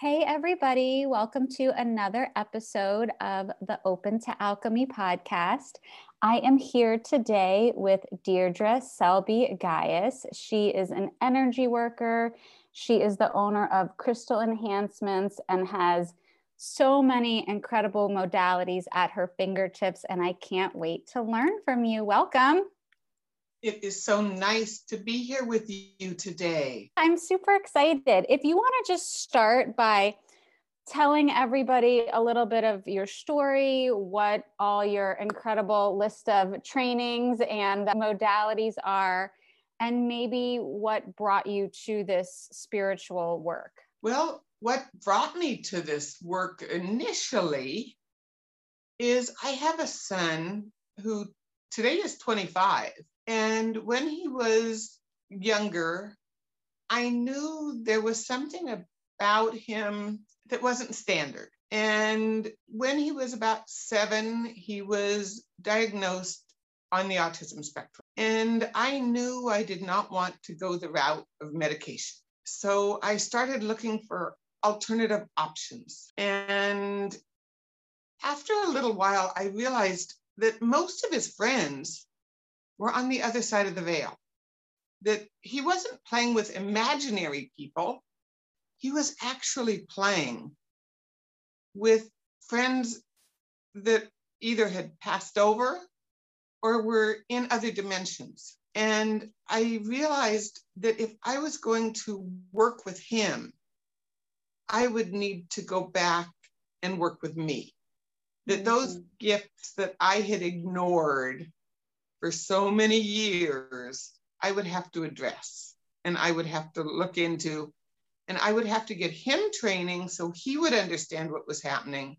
Hey, everybody, welcome to another episode of the Open to Alchemy podcast. I am here today with Deirdre Selby Gaius. She is an energy worker, she is the owner of Crystal Enhancements and has so many incredible modalities at her fingertips. And I can't wait to learn from you. Welcome. It is so nice to be here with you today. I'm super excited. If you want to just start by telling everybody a little bit of your story, what all your incredible list of trainings and modalities are, and maybe what brought you to this spiritual work. Well, what brought me to this work initially is I have a son who today is 25 and when he was younger, I knew there was something about him that wasn't standard. And when he was about seven, he was diagnosed on the autism spectrum. And I knew I did not want to go the route of medication. So I started looking for alternative options. And after a little while, I realized that most of his friends were on the other side of the veil, that he wasn't playing with imaginary people, he was actually playing with friends that either had passed over or were in other dimensions. And I realized that if I was going to work with him, I would need to go back and work with me. That those mm-hmm. gifts that I had ignored for so many years, I would have to address and I would have to look into, and I would have to get him training so he would understand what was happening.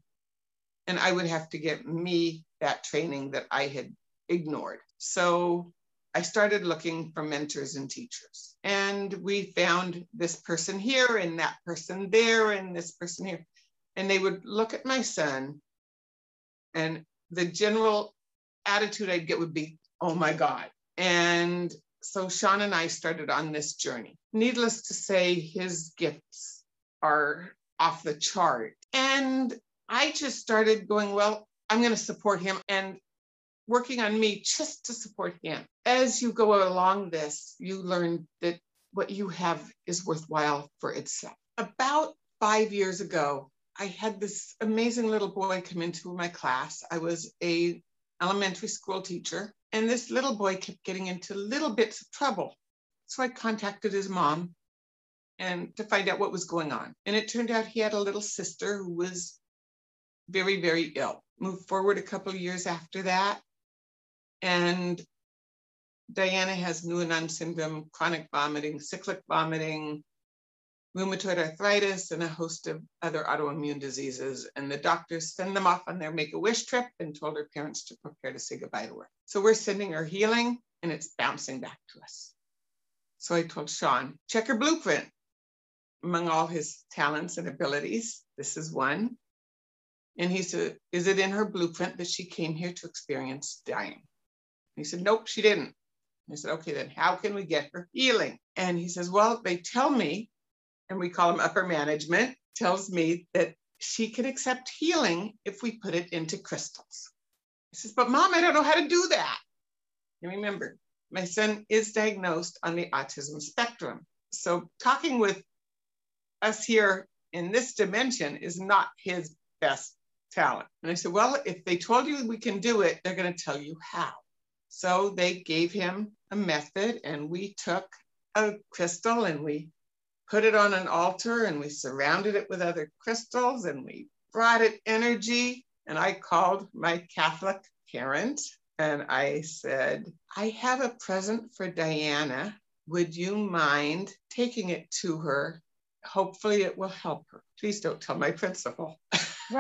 And I would have to get me that training that I had ignored. So I started looking for mentors and teachers. And we found this person here and that person there and this person here. And they would look at my son, and the general attitude I'd get would be, oh my God. And so Sean and I started on this journey. Needless to say, his gifts are off the chart. And I just started going, well, I'm going to support him and working on me just to support him. As you go along this, you learn that what you have is worthwhile for itself. About five years ago, I had this amazing little boy come into my class. I was a elementary school teacher and this little boy kept getting into little bits of trouble. So I contacted his mom and to find out what was going on. And it turned out he had a little sister who was very, very ill. Moved forward a couple of years after that. And Diana has Noonan syndrome, chronic vomiting, cyclic vomiting, rheumatoid arthritis, and a host of other autoimmune diseases. And the doctors send them off on their make a wish trip and told her parents to prepare to say goodbye to her. So we're sending her healing and it's bouncing back to us. So I told Sean, check her blueprint. Among all his talents and abilities, this is one. And he said, Is it in her blueprint that she came here to experience dying? He said, Nope, she didn't. I said, Okay, then how can we get her healing? And he says, Well, they tell me and we call them upper management, tells me that she can accept healing if we put it into crystals. I says, but mom, I don't know how to do that. And remember, my son is diagnosed on the autism spectrum. So talking with us here in this dimension is not his best talent. And I said, well, if they told you we can do it, they're going to tell you how. So they gave him a method and we took a crystal and we put it on an altar and we surrounded it with other crystals and we brought it energy. And I called my Catholic parent and I said, I have a present for Diana. Would you mind taking it to her hopefully it will help her. Please don't tell my principal.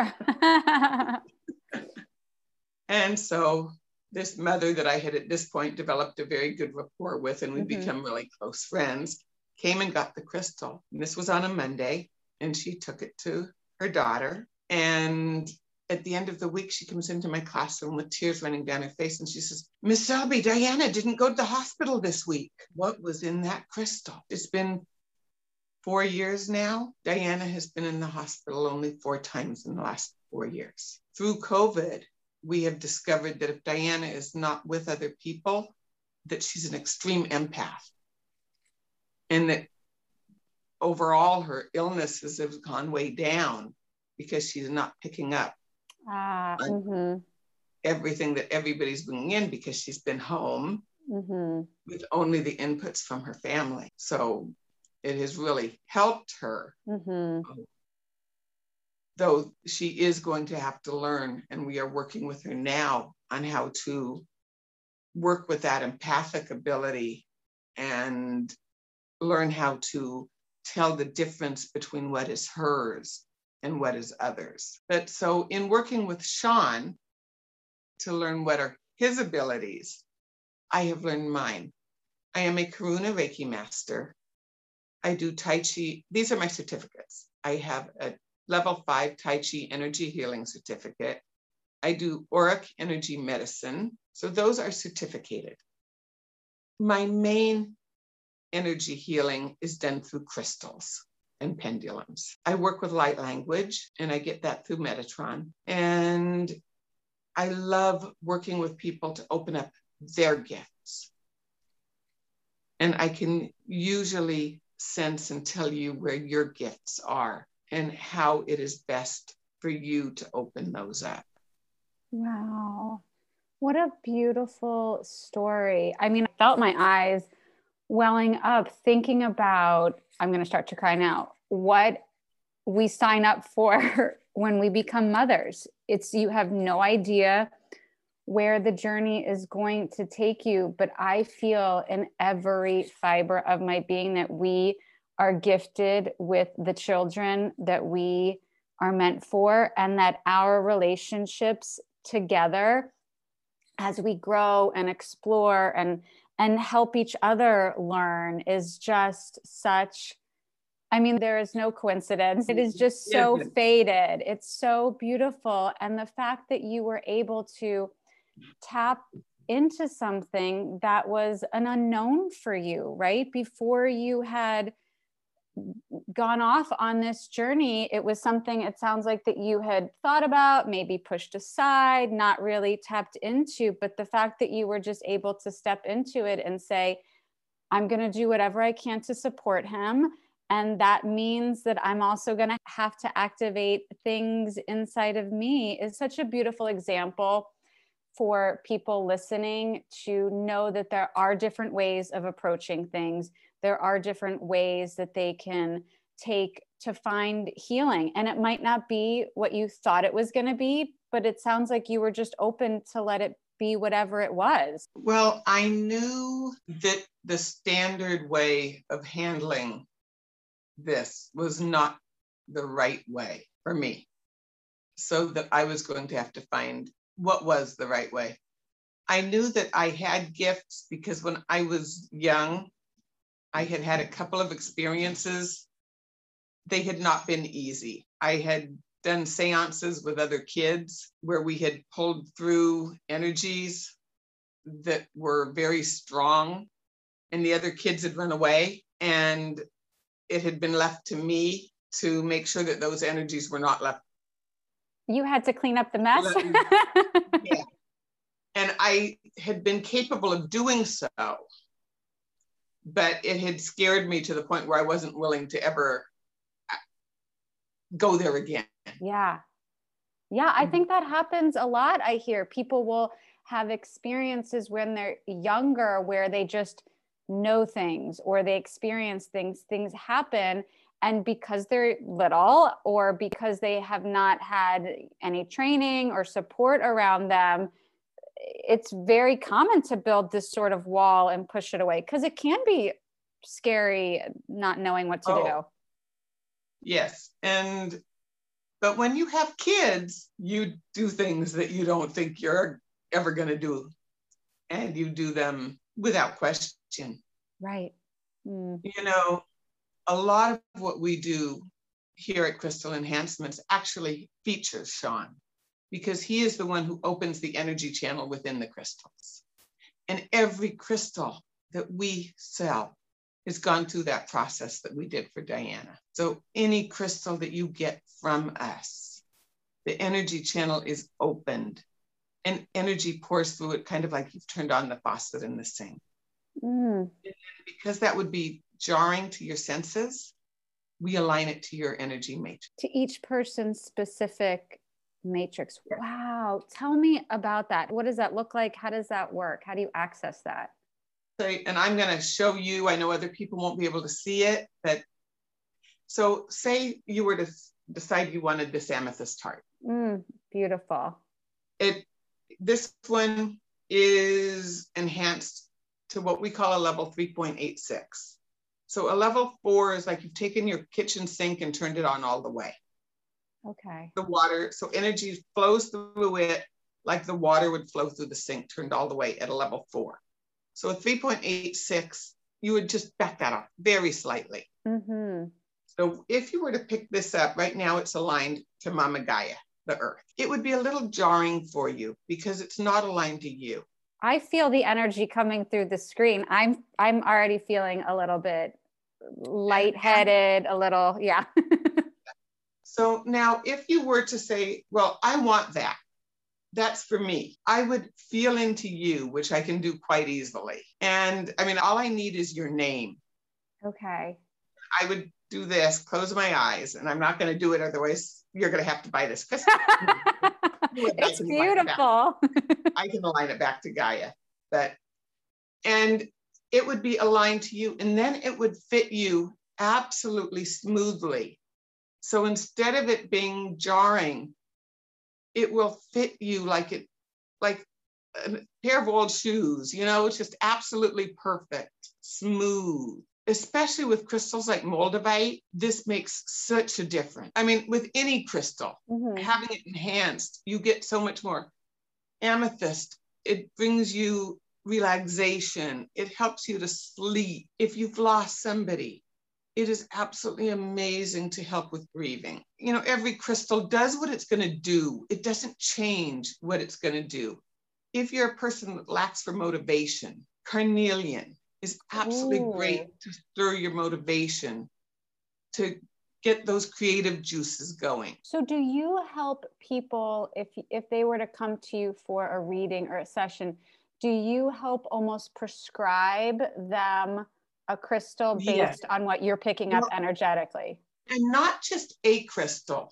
and so this mother that I had at this point developed a very good rapport with, and we mm-hmm. become really close friends, came and got the crystal. And this was on a Monday, and she took it to her daughter. And at the end of the week, she comes into my classroom with tears running down her face, and she says, Miss Selby, Diana didn't go to the hospital this week. What was in that crystal? It's been four years now. Diana has been in the hospital only four times in the last four years. Through COVID, we have discovered that if Diana is not with other people, that she's an extreme empath. And that overall her illnesses have gone way down because she's not picking up ah, mm-hmm. everything that everybody's bringing in because she's been home mm-hmm. with only the inputs from her family. So it has really helped her. Mm-hmm though she is going to have to learn, and we are working with her now on how to work with that empathic ability and learn how to tell the difference between what is hers and what is others. But so, in working with Sean to learn what are his abilities, I have learned mine. I am a Karuna Reiki master. I do Tai Chi. These are my certificates. I have a level five Tai Chi energy healing certificate. I do auric energy medicine. So those are certificated. My main energy healing is done through crystals and pendulums. I work with light language and I get that through Metatron. And I love working with people to open up their gifts. And I can usually sense and tell you where your gifts are and how it is best for you to open those up. Wow. What a beautiful story. I mean, I felt my eyes welling up thinking about, I'm going to start to cry now, what we sign up for when we become mothers. It's you have no idea where the journey is going to take you, but I feel in every fiber of my being that we are gifted with the children that we are meant for and that our relationships together as we grow and explore and and help each other learn is just such I mean, there is no coincidence. It is just so fated. It's so beautiful. And the fact that you were able to tap into something that was an unknown for you, right? Before you had gone off on this journey, it was something it sounds like that you had thought about, maybe pushed aside, not really tapped into. But the fact that you were just able to step into it and say, I'm going to do whatever I can to support him. And that means that I'm also going to have to activate things inside of me is such a beautiful example for people listening to know that there are different ways of approaching things there are different ways that they can take to find healing. And it might not be what you thought it was going to be, but it sounds like you were just open to let it be whatever it was. Well, I knew that the standard way of handling this was not the right way for me. So that I was going to have to find what was the right way. I knew that I had gifts because when I was young, I had had a couple of experiences. They had not been easy. I had done seances with other kids where we had pulled through energies that were very strong, and the other kids had run away. And it had been left to me to make sure that those energies were not left. You had to clean up the mess. yeah. And I had been capable of doing so but it had scared me to the point where I wasn't willing to ever uh, go there again. Yeah. Yeah, I mm-hmm. think that happens a lot. I hear people will have experiences when they're younger where they just know things or they experience things, things happen. And because they're little or because they have not had any training or support around them, it's very common to build this sort of wall and push it away because it can be scary not knowing what to oh, Yes. And but when you have kids, you do things that you don't think you're ever going to do. And you do them without question. Right. Mm. You know, a lot of what we do here at Crystal Enhancements actually features Sean because he is the one who opens the energy channel within the crystals. And every crystal that we sell has gone through that process that we did for Diana. So any crystal that you get from us, the energy channel is opened and energy pours through it, kind of like you've turned on the faucet in the sink. Mm. Because that would be jarring to your senses, we align it to your energy matrix. To each person's specific matrix. Wow. Tell me about that. What does that look like? How does that work? How do you access that? and I'm going to show you, I know other people won't be able to see it, but so say you were to decide you wanted this amethyst heart. Mm, beautiful. It this one is enhanced to what we call a level 3.86. So a level four is like you've taken your kitchen sink and turned it on all the way. Okay. The water, so energy flows through it like the water would flow through the sink, turned all the way at a level four. So a 3.86, you would just back that up very slightly. Mm-hmm. So if you were to pick this up, right now it's aligned to Mama Gaia, the earth. It would be a little jarring for you because it's not aligned to you. I feel the energy coming through the screen. I'm I'm already feeling a little bit lightheaded, a little, yeah. so now if you were to say, well, I want that that's for me. I would feel into you, which I can do quite easily. And I mean, all I need is your name. Okay. I would do this, close my eyes, and I'm not going to do it. Otherwise, you're going to have to buy this it's beautiful. I can align it back to Gaia. But, and it would be aligned to you, and then it would fit you absolutely smoothly. So instead of it being jarring, it will fit you like it like a pair of old shoes you know it's just absolutely perfect smooth. Especially with crystals like moldavite this makes such a difference. I mean with any crystal mm-hmm. having it enhanced you get so much more amethyst. It brings you relaxation. It helps you to sleep. If you've lost somebody it is absolutely amazing to help with grieving. You know, every crystal does what it's going to do, it doesn't change what it's going to do. If you're a person that lacks for motivation, carnelian is absolutely Ooh. great to stir your motivation to get those creative juices going. So do you help people if if they were to come to you for a reading or a session, do you help almost prescribe them a crystal based yes. on what you're picking up well, energetically. And not just a crystal.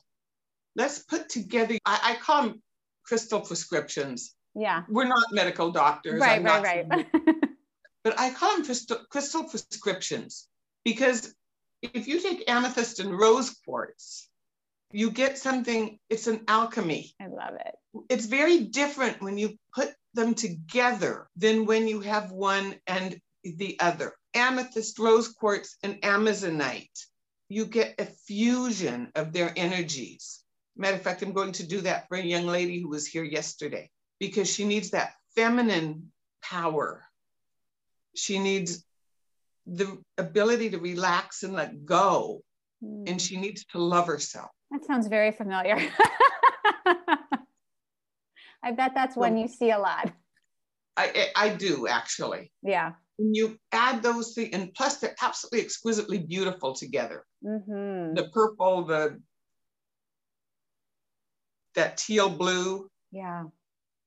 Let's put together, I, I call them crystal prescriptions. Yeah. We're not medical doctors. Right, right, right. but I call them crystal, crystal prescriptions because if you take amethyst and rose quartz, you get something, it's an alchemy. I love it. It's very different when you put them together than when you have one and the other amethyst, rose quartz, and amazonite, you get a fusion of their energies. Matter of fact, I'm going to do that for a young lady who was here yesterday because she needs that feminine power. She needs the ability to relax and let go, mm. and she needs to love herself. That sounds very familiar. I bet that's one you see a lot. I, I do actually. Yeah when you add those things, and plus they're absolutely exquisitely beautiful together. Mm-hmm. The purple, the that teal blue, yeah,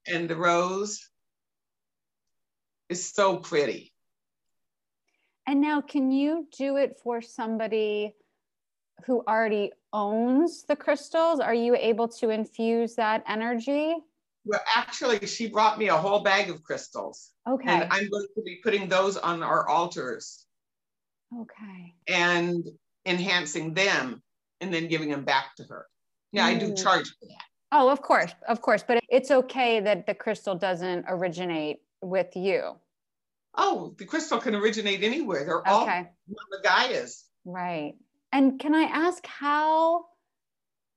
and the rose is so pretty. And now, can you do it for somebody who already owns the crystals? Are you able to infuse that energy? Well, actually, she brought me a whole bag of crystals. Okay. And I'm going to be putting those on our altars. Okay. And enhancing them and then giving them back to her. Yeah, mm. I do mm. charge for that. Oh, of course, of course. But it's okay that the crystal doesn't originate with you. Oh, the crystal can originate anywhere. They're okay. all the Gaias. Right. And can I ask how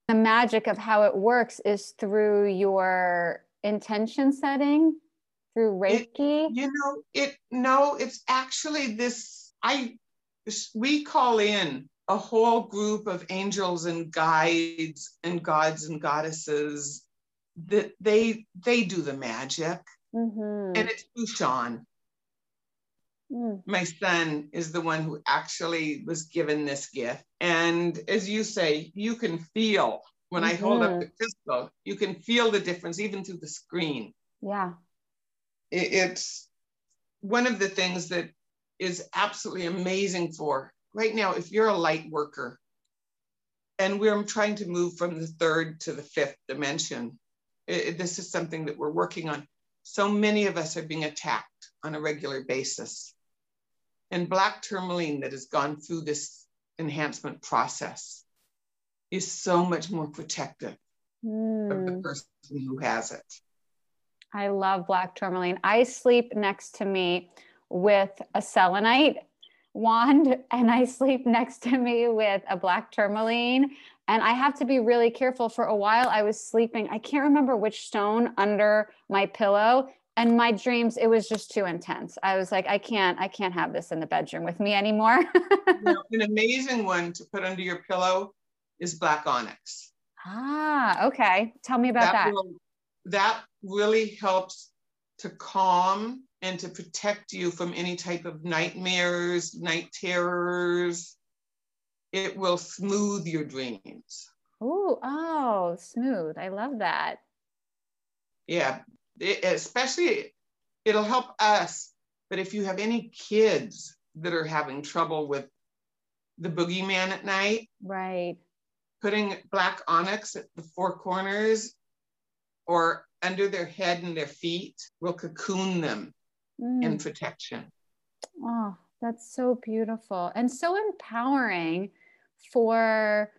the magic of how it works is through your intention setting through Reiki? It, you know, it no, it's actually this I we call in a whole group of angels and guides and gods and goddesses that they they do the magic mm-hmm. and it's Ushan. Mm. My son is the one who actually was given this gift. And as you say, you can feel when mm-hmm. I hold up mm-hmm. the crystal, you can feel the difference even through the screen. Yeah. It, it's one of the things that is absolutely amazing for right now. If you're a light worker and we're trying to move from the third to the fifth dimension, it, this is something that we're working on. So many of us are being attacked on a regular basis. And black tourmaline that has gone through this enhancement process is so much more protective mm. of the hmm. person who has it. I love black tourmaline. I sleep next to me with a selenite wand and I sleep next to me with a black tourmaline and I have to be really careful. For a while, I was sleeping. I can't remember which stone under my pillow. And my dreams, it was just too intense. I was like, I can't, I can't have this in the bedroom with me anymore. you know, an amazing one to put under your pillow is black onyx. Ah, okay. Tell me about that. That, will, that really helps to calm and to protect you from any type of nightmares, night terrors, it will smooth your dreams. Ooh, oh, smooth. I love that. Yeah, it, especially it'll help us. But if you have any kids that are having trouble with the boogeyman at night, right? Putting black onyx at the four corners or under their head and their feet will cocoon them mm. in protection. Oh, that's so beautiful and so empowering for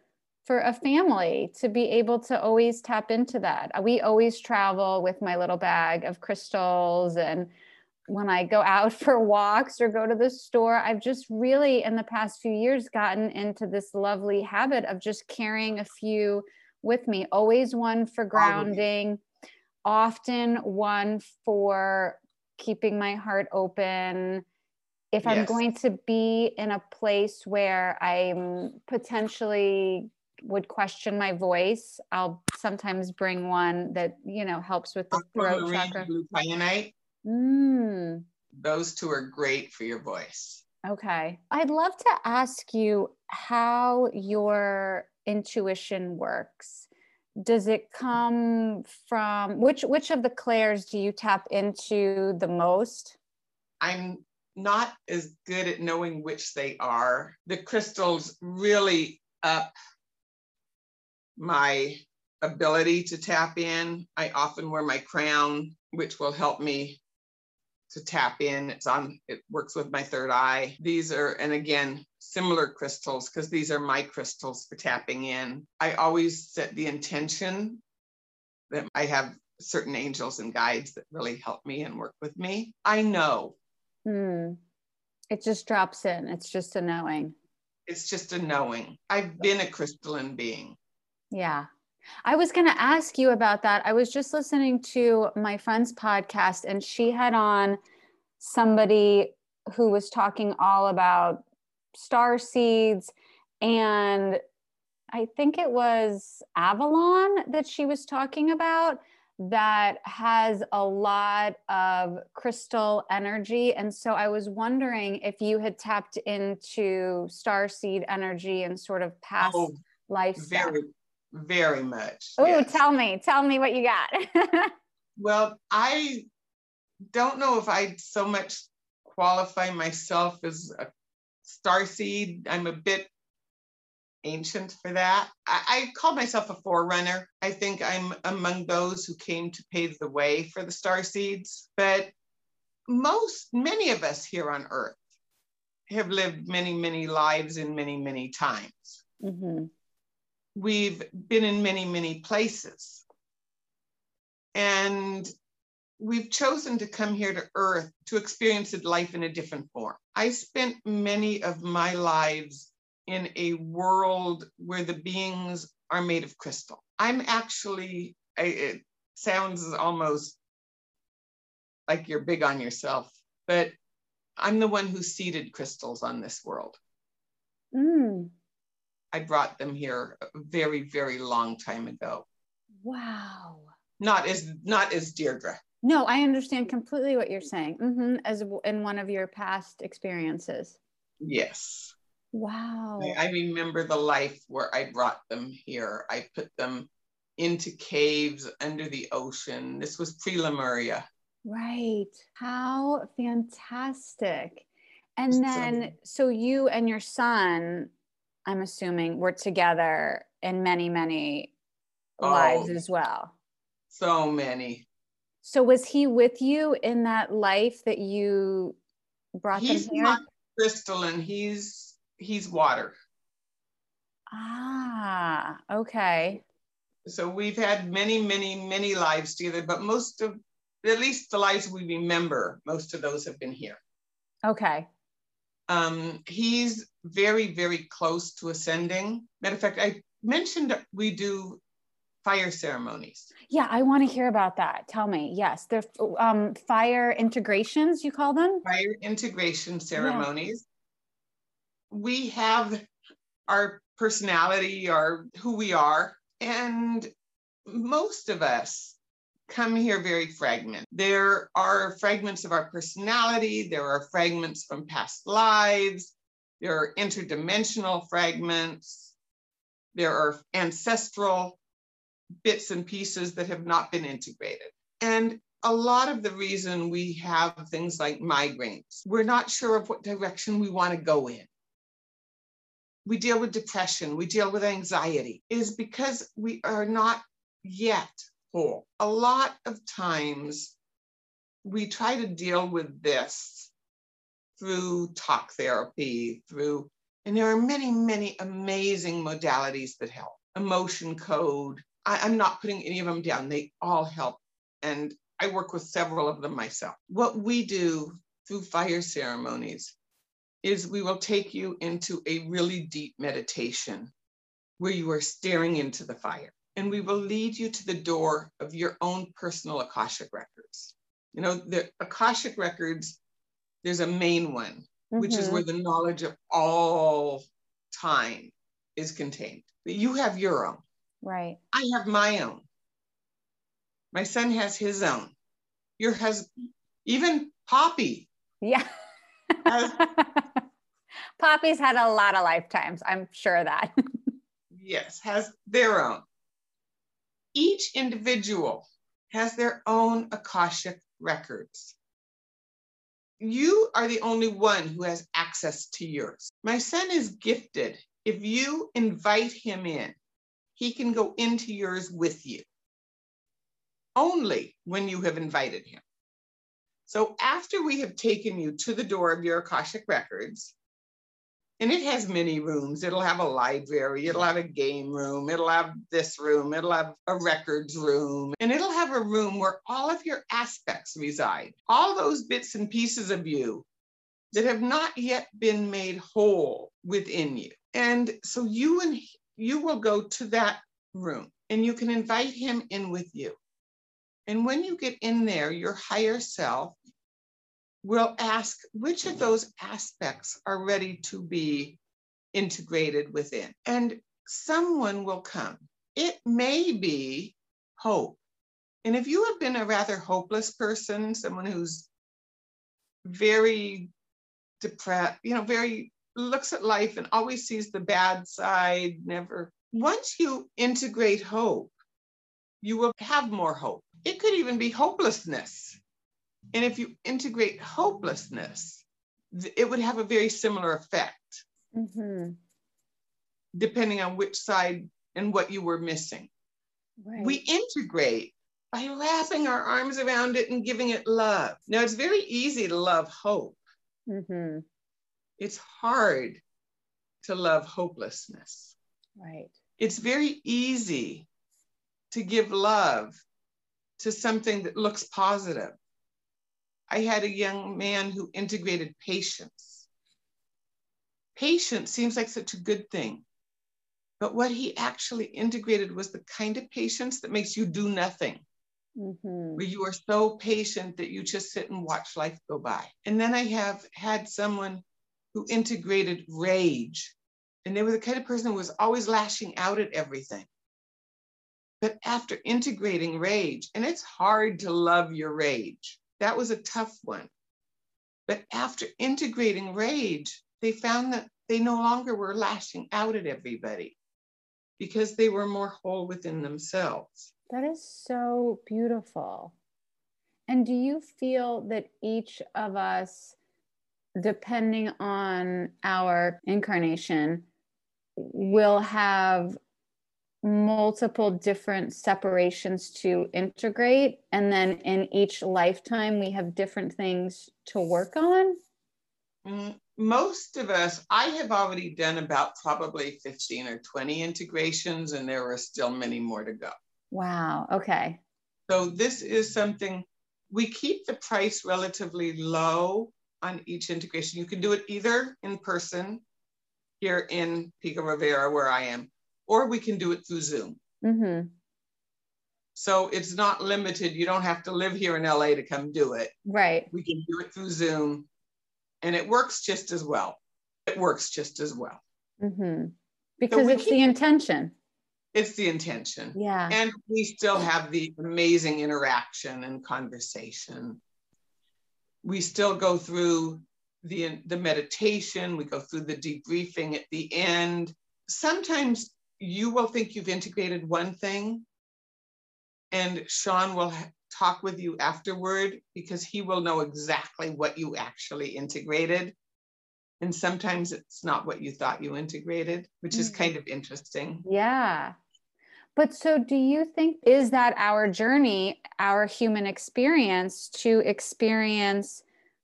for a family to be able to always tap into that. Uh, we always travel with my little bag of crystals and when I go out for walks or go to the store, I've just really in the past few years gotten into this lovely habit of just carrying a few with me, always one for grounding, often one for keeping my heart open. If I'm going to be in a place where I'm potentially would question my voice, I'll sometimes bring one that you know helps with the throat chakra. Blue Mm. Those two are great for your voice. Okay. I'd love to ask you how your intuition works. Does it come from which which of the clairs do you tap into the most? I'm not as good at knowing which they are. The crystals really up my ability to tap in. I often wear my crown, which will help me to tap in. It's on, it works with my third eye. These are, and again, similar crystals because these are my crystals for tapping in. I always set the intention that I have certain angels and guides that really help me and work with me. I know Hmm. It just drops in. It's just a knowing. It's just a knowing. I've been a crystalline being. Yeah. I was going to ask you about that. I was just listening to my friend's podcast, and she had on somebody who was talking all about star seeds. And I think it was Avalon that she was talking about that has a lot of crystal energy. And so I was wondering if you had tapped into star seed energy and sort of past oh, life very. Very much. Oh, yes. tell me, tell me what you got. well, I don't know if I so much qualify myself as a star seed. I'm a bit ancient for that. I, I call myself a forerunner. I think I'm among those who came to pave the way for the star seeds. But most, many of us here on Earth have lived many, many lives in many, many times. Mm-hmm. We've been in many, many places. And we've chosen to come here to Earth to experience life in a different form. I spent many of my lives in a world where the beings are made of crystal. I'm actually, it sounds almost like you're big on yourself, but I'm the one who seeded crystals on this world. Mm. I brought them here a very, very long time ago. Wow. Not as not as Deirdre. No, I understand completely what you're saying. Mm-hmm. As in one of your past experiences. Yes. Wow. I, I remember the life where I brought them here. I put them into caves under the ocean. This was pre Lemuria. Right. How fantastic. And then, so, so you and your son, I'm assuming, were together in many, many oh, lives as well. So many. So was he with you in that life that you brought he's them here? Not crystalline. He's he's water. Ah, okay. So we've had many, many, many lives together, but most of at least the lives we remember, most of those have been here. Okay. Um, he's very, very close to ascending. Matter of fact, I mentioned we do fire ceremonies. Yeah, I want to hear about that. Tell me. Yes, they're um, fire integrations, you call them? Fire integration ceremonies. Yeah. We have our personality, our who we are, and most of us come here very fragmented. There are fragments of our personality, there are fragments from past lives, there are interdimensional fragments, there are ancestral bits and pieces that have not been integrated. And a lot of the reason we have things like migraines, we're not sure of what direction we want to go in. We deal with depression, we deal with anxiety, is because we are not yet A lot of times we try to deal with this through talk therapy, through, and there are many, many amazing modalities that help. Emotion code. I, am not putting any of them down, they all help. And I work with several of them myself. What we do through fire ceremonies is we will take you into a really deep meditation where you are staring into the fire and we will lead you to the door of your own personal Akashic records. You know, the Akashic records, there's a main one, mm-hmm. which is mm-hmm. where the knowledge of all time is contained. But you have your own. Right. I have my own. My son has his own. Your husband, even Poppy. Yeah. has, Poppy's had a lot of lifetimes. I'm sure of that. yes, has their own each individual has their own Akashic records. You are the only one who has access to yours. My son is gifted. If you invite him in, he can go into yours with you only when you have invited him. So after we have taken you to the door of your Akashic records, and it has many rooms. It'll have a library, it'll have a game room, it'll have this room, it'll have a records room, and it'll have a room where all of your aspects reside. All those bits and pieces of you that have not yet been made whole within you. And so you and you will go to that room and you can invite him in with you. And when you get in there, your higher self we'll ask which of those aspects are ready to be integrated within. And someone will come. It may be hope. And if you have been a rather hopeless person, someone who's very depressed, you know, very looks at life and always sees the bad side, never. Once you integrate hope, you will have more hope. It could even be hopelessness and if you integrate hopelessness, it would have a very similar effect, mm-hmm. depending on which side and what you were missing. Right. We integrate by wrapping our arms around it and giving it love. Now, it's very easy to love hope. Mm-hmm. It's hard to love hopelessness. Right. It's very easy to give love to something that looks positive. I had a young man who integrated patience. Patience seems like such a good thing. But what he actually integrated was the kind of patience that makes you do nothing. Mm-hmm. Where you are so patient that you just sit and watch life go by. And then I have had someone who integrated rage. And they were the kind of person who was always lashing out at everything. But after integrating rage, and it's hard to love your rage, that was a tough one. But after integrating rage, they found that they no longer were lashing out at everybody because they were more whole within themselves. That is so beautiful. And do you feel that each of us, depending on our incarnation, will have multiple different separations to integrate? And then in each lifetime, we have different things to work on? Mm, most of us, I have already done about probably 15 or 20 integrations, and there are still many more to go. Wow. Okay. So this is something we keep the price relatively low on each integration. You can do it either in person here in Pico Rivera, where I am, or we can do it through Zoom. Mm-hmm. So it's not limited. You don't have to live here in LA to come do it. Right. We can do it through Zoom and it works just as well. It works just as well. Mm-hmm. Because so it's the intention. It's the intention. Yeah. And we still have the amazing interaction and conversation. We still go through the, the meditation, we go through the debriefing at the end. Sometimes you will think you've integrated one thing, and Sean will talk with you afterward because he will know exactly what you actually integrated. And sometimes it's not what you thought you integrated, which is kind mm. of interesting. Yeah. But so do you think is that our journey, our human experience to experience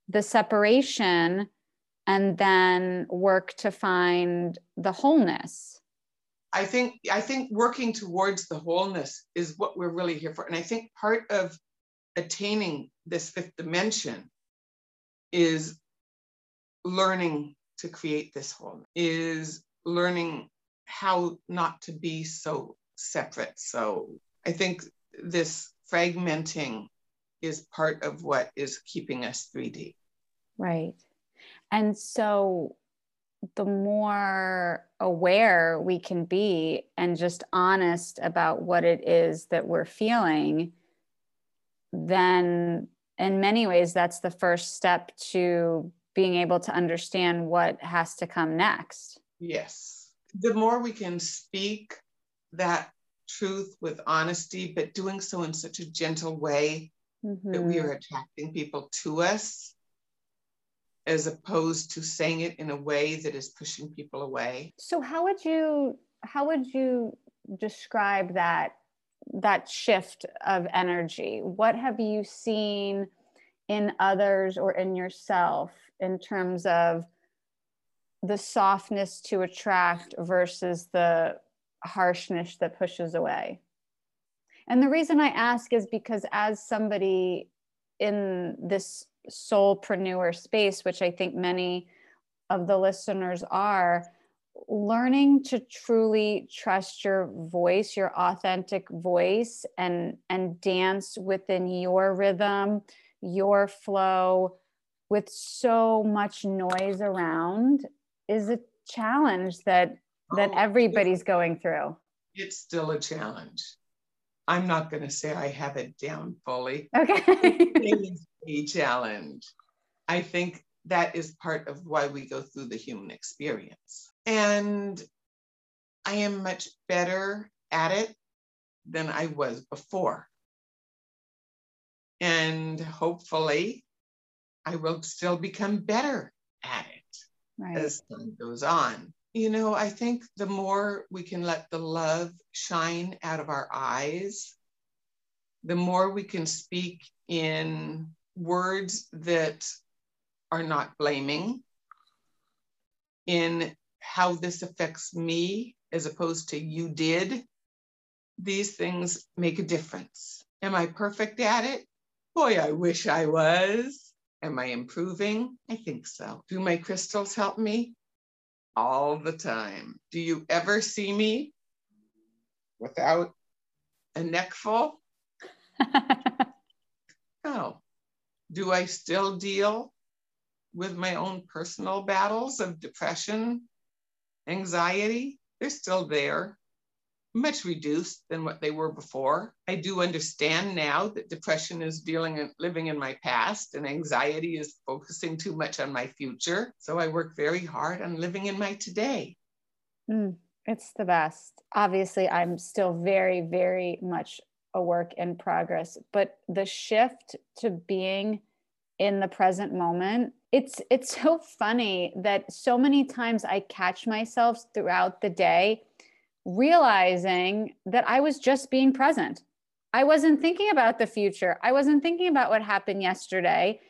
the separation and then work to find the wholeness? I think I think working towards the wholeness is what we're really here for. And I think part of attaining this fifth dimension is learning to create this wholeness, is learning how not to be so separate. So I think this fragmenting is part of what is keeping us 3D. Right. And so the more aware we can be and just honest about what it is that we're feeling, then in many ways, that's the first step to being able to understand what has to come next. Yes. The more we can speak that truth with honesty, but doing so in such a gentle way mm-hmm. that we mm-hmm. are attracting people to us, as opposed to saying it in a way that is pushing people away. So how would you how would you describe that that shift of energy? What have you seen in others or in yourself in terms of the softness to attract versus the harshness that pushes away? And the reason I ask is because as somebody in this soulpreneur space, which I think many of the listeners are, learning to truly trust your voice, your authentic voice, and and dance within your rhythm, your flow, with so much noise around, is a challenge that that oh, everybody's going through. It's still a challenge. I'm not going to say I have it down fully. Okay. it's a challenge. I think that is part of why we go through the human experience. And I am much better at it than I was before. And hopefully, I will still become better at it right. as time goes on you know, I think the more we can let the love shine out of our eyes, the more we can speak in words that are not blaming, in how this affects me as opposed to you did. These things make a difference. Am I perfect at it? Boy, I wish I was. Am I improving? I think so. Do my crystals help me? All the time. Do you ever see me without a neck full? no. Do I still deal with my own personal battles of depression, anxiety? They're still there much reduced than what they were before. I do understand now that depression is dealing and living in my past and anxiety is focusing too much on my future. So I work very hard on living in my today. Mm, it's the best. Obviously, I'm still very, very much a work in progress, but the shift to being in the present moment it's it's so funny that so many times i catch myself throughout the day realizing that I was just being present. I wasn't thinking about the future. I wasn't thinking about what happened yesterday.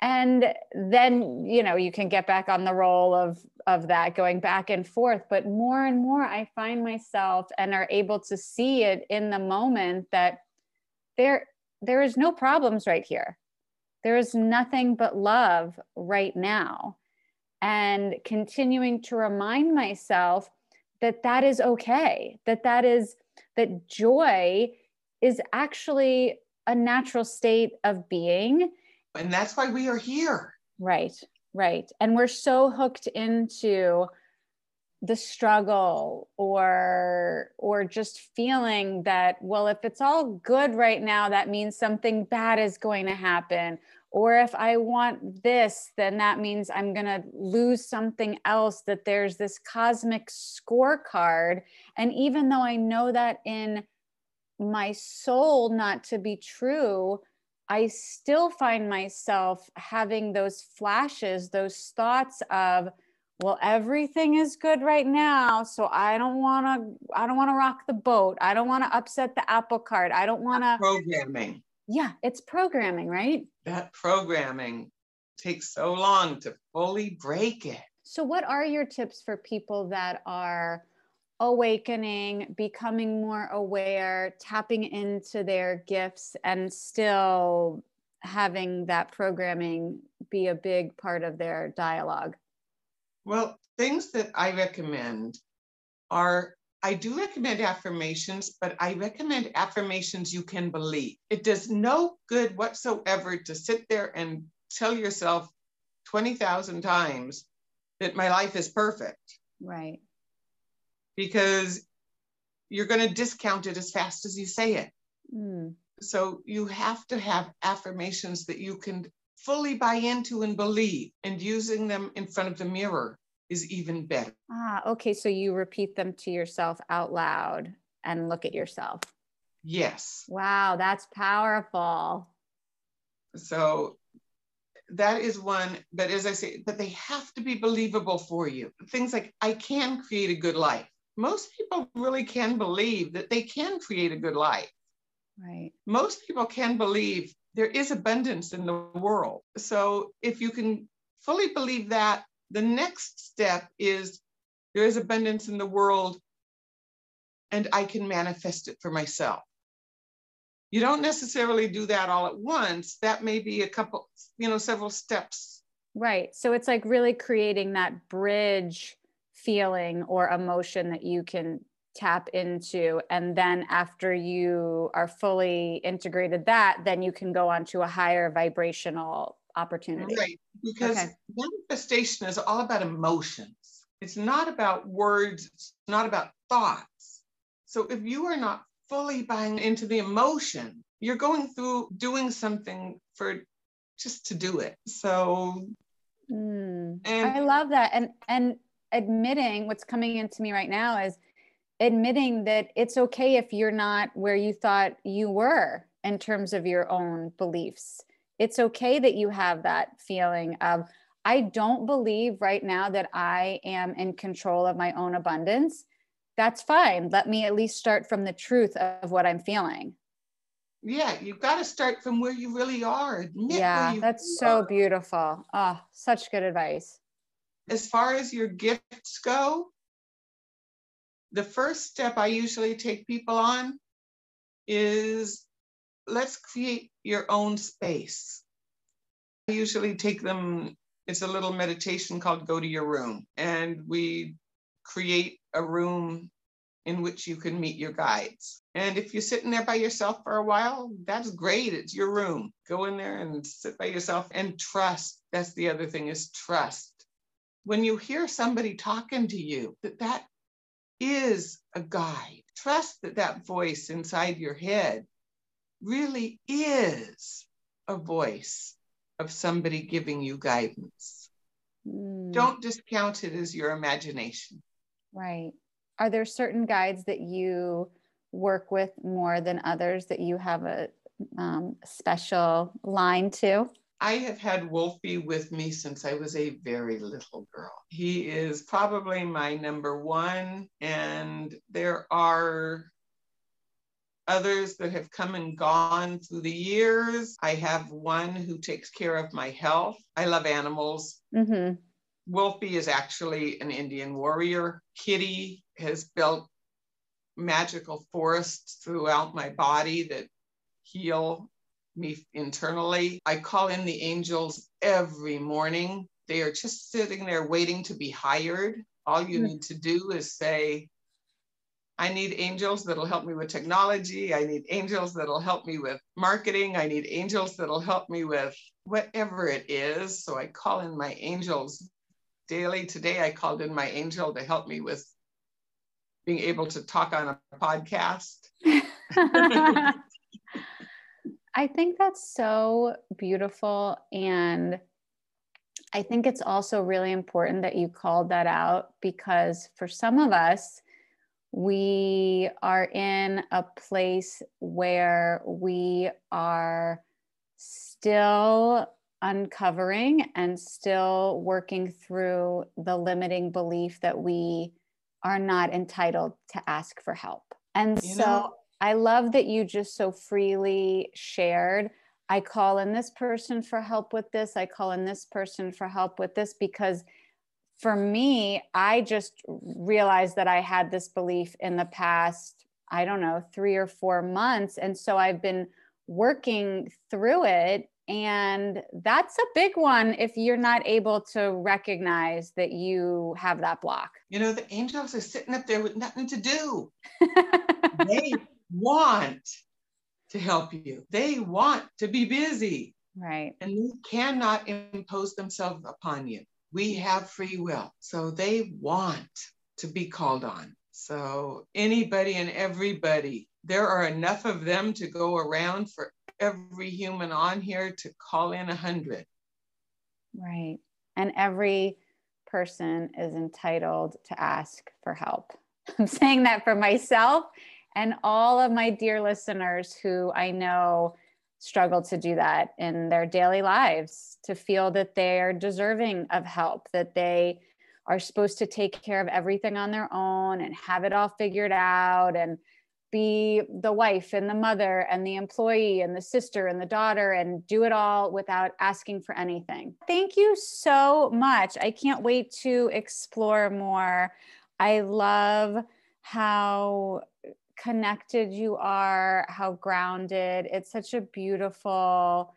And then, you know, you can get back on the roll of of that going back and forth, but more and more I find myself and are able to see it in the moment that there there is no problems right here. There is nothing but love right now. And continuing to remind myself that that is okay that that is that joy is actually a natural state of being. And that's why we are here. Right right. And we're so hooked into the struggle or or just feeling that well if it's all good right now that means something bad is going to happen or if I want this, then that means I'm going to lose something else, that there's this cosmic scorecard. And even though I know that in my soul not to be true, I still find myself having those flashes, those thoughts of, well everything is good right now so i don't want to i don't want to rock the boat i don't want to upset the apple cart i don't want to programming yeah, it's programming, right? That programming takes so long to fully break it. So, what are your tips for people that are awakening, becoming more aware, tapping into their gifts, and still having that programming be a big part of their dialogue? Well, things that I recommend are I do recommend affirmations, but I recommend affirmations you can believe. It does no good whatsoever to sit there and tell yourself 20,000 times that my life is perfect. Right. Because you're going to discount it as fast as you say it. Mm. So you have to have affirmations that you can fully buy into and believe, and using them in front of the mirror is even better. Ah, okay. So you repeat them to yourself out loud and look at yourself. Yes. Wow, that's powerful. So that is one, but as I say, but they have to be believable for you. Things like, I can create a good life. Most people really can believe that they can create a good life. Right. Most people can believe there is abundance in the world. So if you can fully believe that, the next step is there is abundance in the world and I can manifest it for myself. You don't necessarily do that all at once. That may be a couple, you know, several steps. Right. So it's like really creating that bridge feeling or emotion that you can tap into. And then after you are fully integrated that, then you can go on to a higher vibrational opportunity. Right. Because okay. manifestation is all about emotions. It's not about words, it's not about thoughts. So if you are not fully buying into the emotion, you're going through doing something for just to do it. So mm, and I love that. And and admitting what's coming into me right now is admitting that it's okay if you're not where you thought you were in terms of your own beliefs. It's okay that you have that feeling of i don't believe right now that i am in control of my own abundance. That's fine. Let me at least start from the truth of what i'm feeling. Yeah you've got to start from where you really are. Admit yeah that's so are. beautiful. Oh such good advice. As far as your gifts go the first step i usually take people on is let's create your own space. I usually take them it's a little meditation called Go to Your Room. And we create a room in which you can meet your guides. And if you're sitting there by yourself for a while, that's great. It's your room. Go in there and sit by yourself and trust. That's the other thing is trust. When you hear somebody talking to you, that that is a guide. Trust that that voice inside your head really is a voice of somebody giving you guidance. Mm. Don't discount it as your imagination. Right. Are there certain guides that you work with more than others that you have a um, special line to? I have had Wolfie with me since I was a very little girl. He is probably my number one, and there are others that have come and gone through the years. I have one who takes care of my health. I love animals. Mm-hmm. Wolfie is actually an Indian warrior. Kitty has built magical forests throughout my body that heal me internally. I call in the angels every morning. They are just sitting there waiting to be hired. All you mm-hmm. need to do is say, I need angels that'll help me with technology. I need angels that'll help me with marketing. I need angels that'll help me with whatever it is. So I call in my angels daily. Today I called in my angel to help me with being able to talk on a podcast. I think that's so beautiful. And I think it's also really important that you called that out because for some of us, we are in a place where we are still uncovering and still working through the limiting belief that we are not entitled to ask for help. And you so know, I love that you just so freely shared. I call in this person for help with this. I call in this person for help with this because for me, I just realized that I had this belief in the past, I don't know, three or four months. And so I've been working through it. And that's a big one if you're not able to recognize that you have that block. You know, the angels are sitting up there with nothing to do. they want to help you. They want to be busy. Right. And they cannot impose themselves upon you. We have free will. So they want to be called on. So anybody and everybody, there are enough of them to go around for every human on here to call in a hundred. Right. And every person is entitled to ask for help. I'm saying that for myself and all of my dear listeners who I know struggle to do that in their daily lives to feel that they're deserving of help, that they are supposed to take care of everything on their own and have it all figured out and be the wife and the mother and the employee and the sister and the daughter and do it all without asking for anything. Thank you so much. I can't wait to explore more. I love how connected you are, how grounded. It's such a beautiful,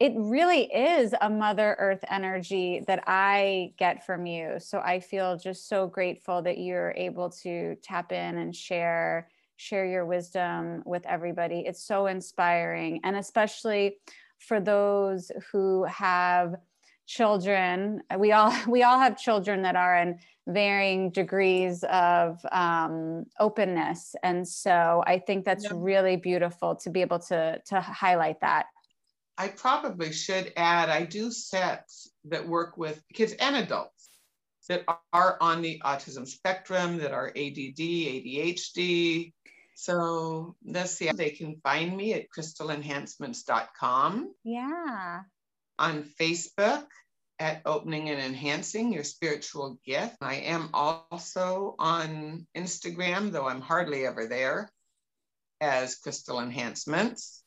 it really is a Mother Earth energy that I get from you. So I feel just so grateful that you're able to tap in and share share your wisdom with everybody. It's so inspiring and especially for those who have children we all we all have children that are in varying degrees of um, openness. And so i think that's really beautiful to be able to to highlight that. I probably should add i do sets that work with kids and adults that are on the autism spectrum that are add adhd so let's see they can find me at crystalenhancements.com yeah. On Facebook at Opening and Enhancing Your Spiritual Gift. I am also on Instagram, though I'm hardly ever there, as Crystal Enhancements.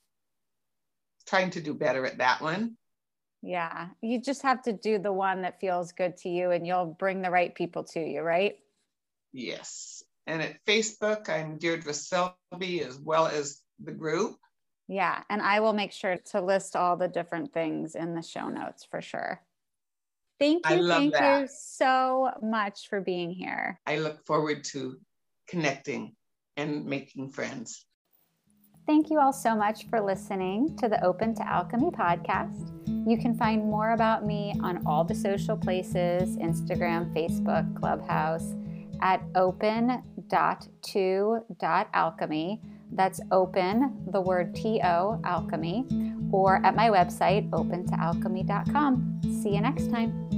Trying to do better at that one. Yeah, you just have to do the one that feels good to you and you'll bring the right people to you, right? Yes. And at Facebook, I'm Deirdre Selby as well as the group. Yeah, and I will make sure to list all the different things in the show notes for sure. Thank you. Thank that. you so much for being here. I look forward to connecting and making friends. Thank you all so much for listening to the Open to Alchemy podcast. You can find more about me on all the social places Instagram, Facebook, Clubhouse at open.to.alchemy. That's open, the word T O, alchemy, or at my website, opentoalchemy.com. See you next time.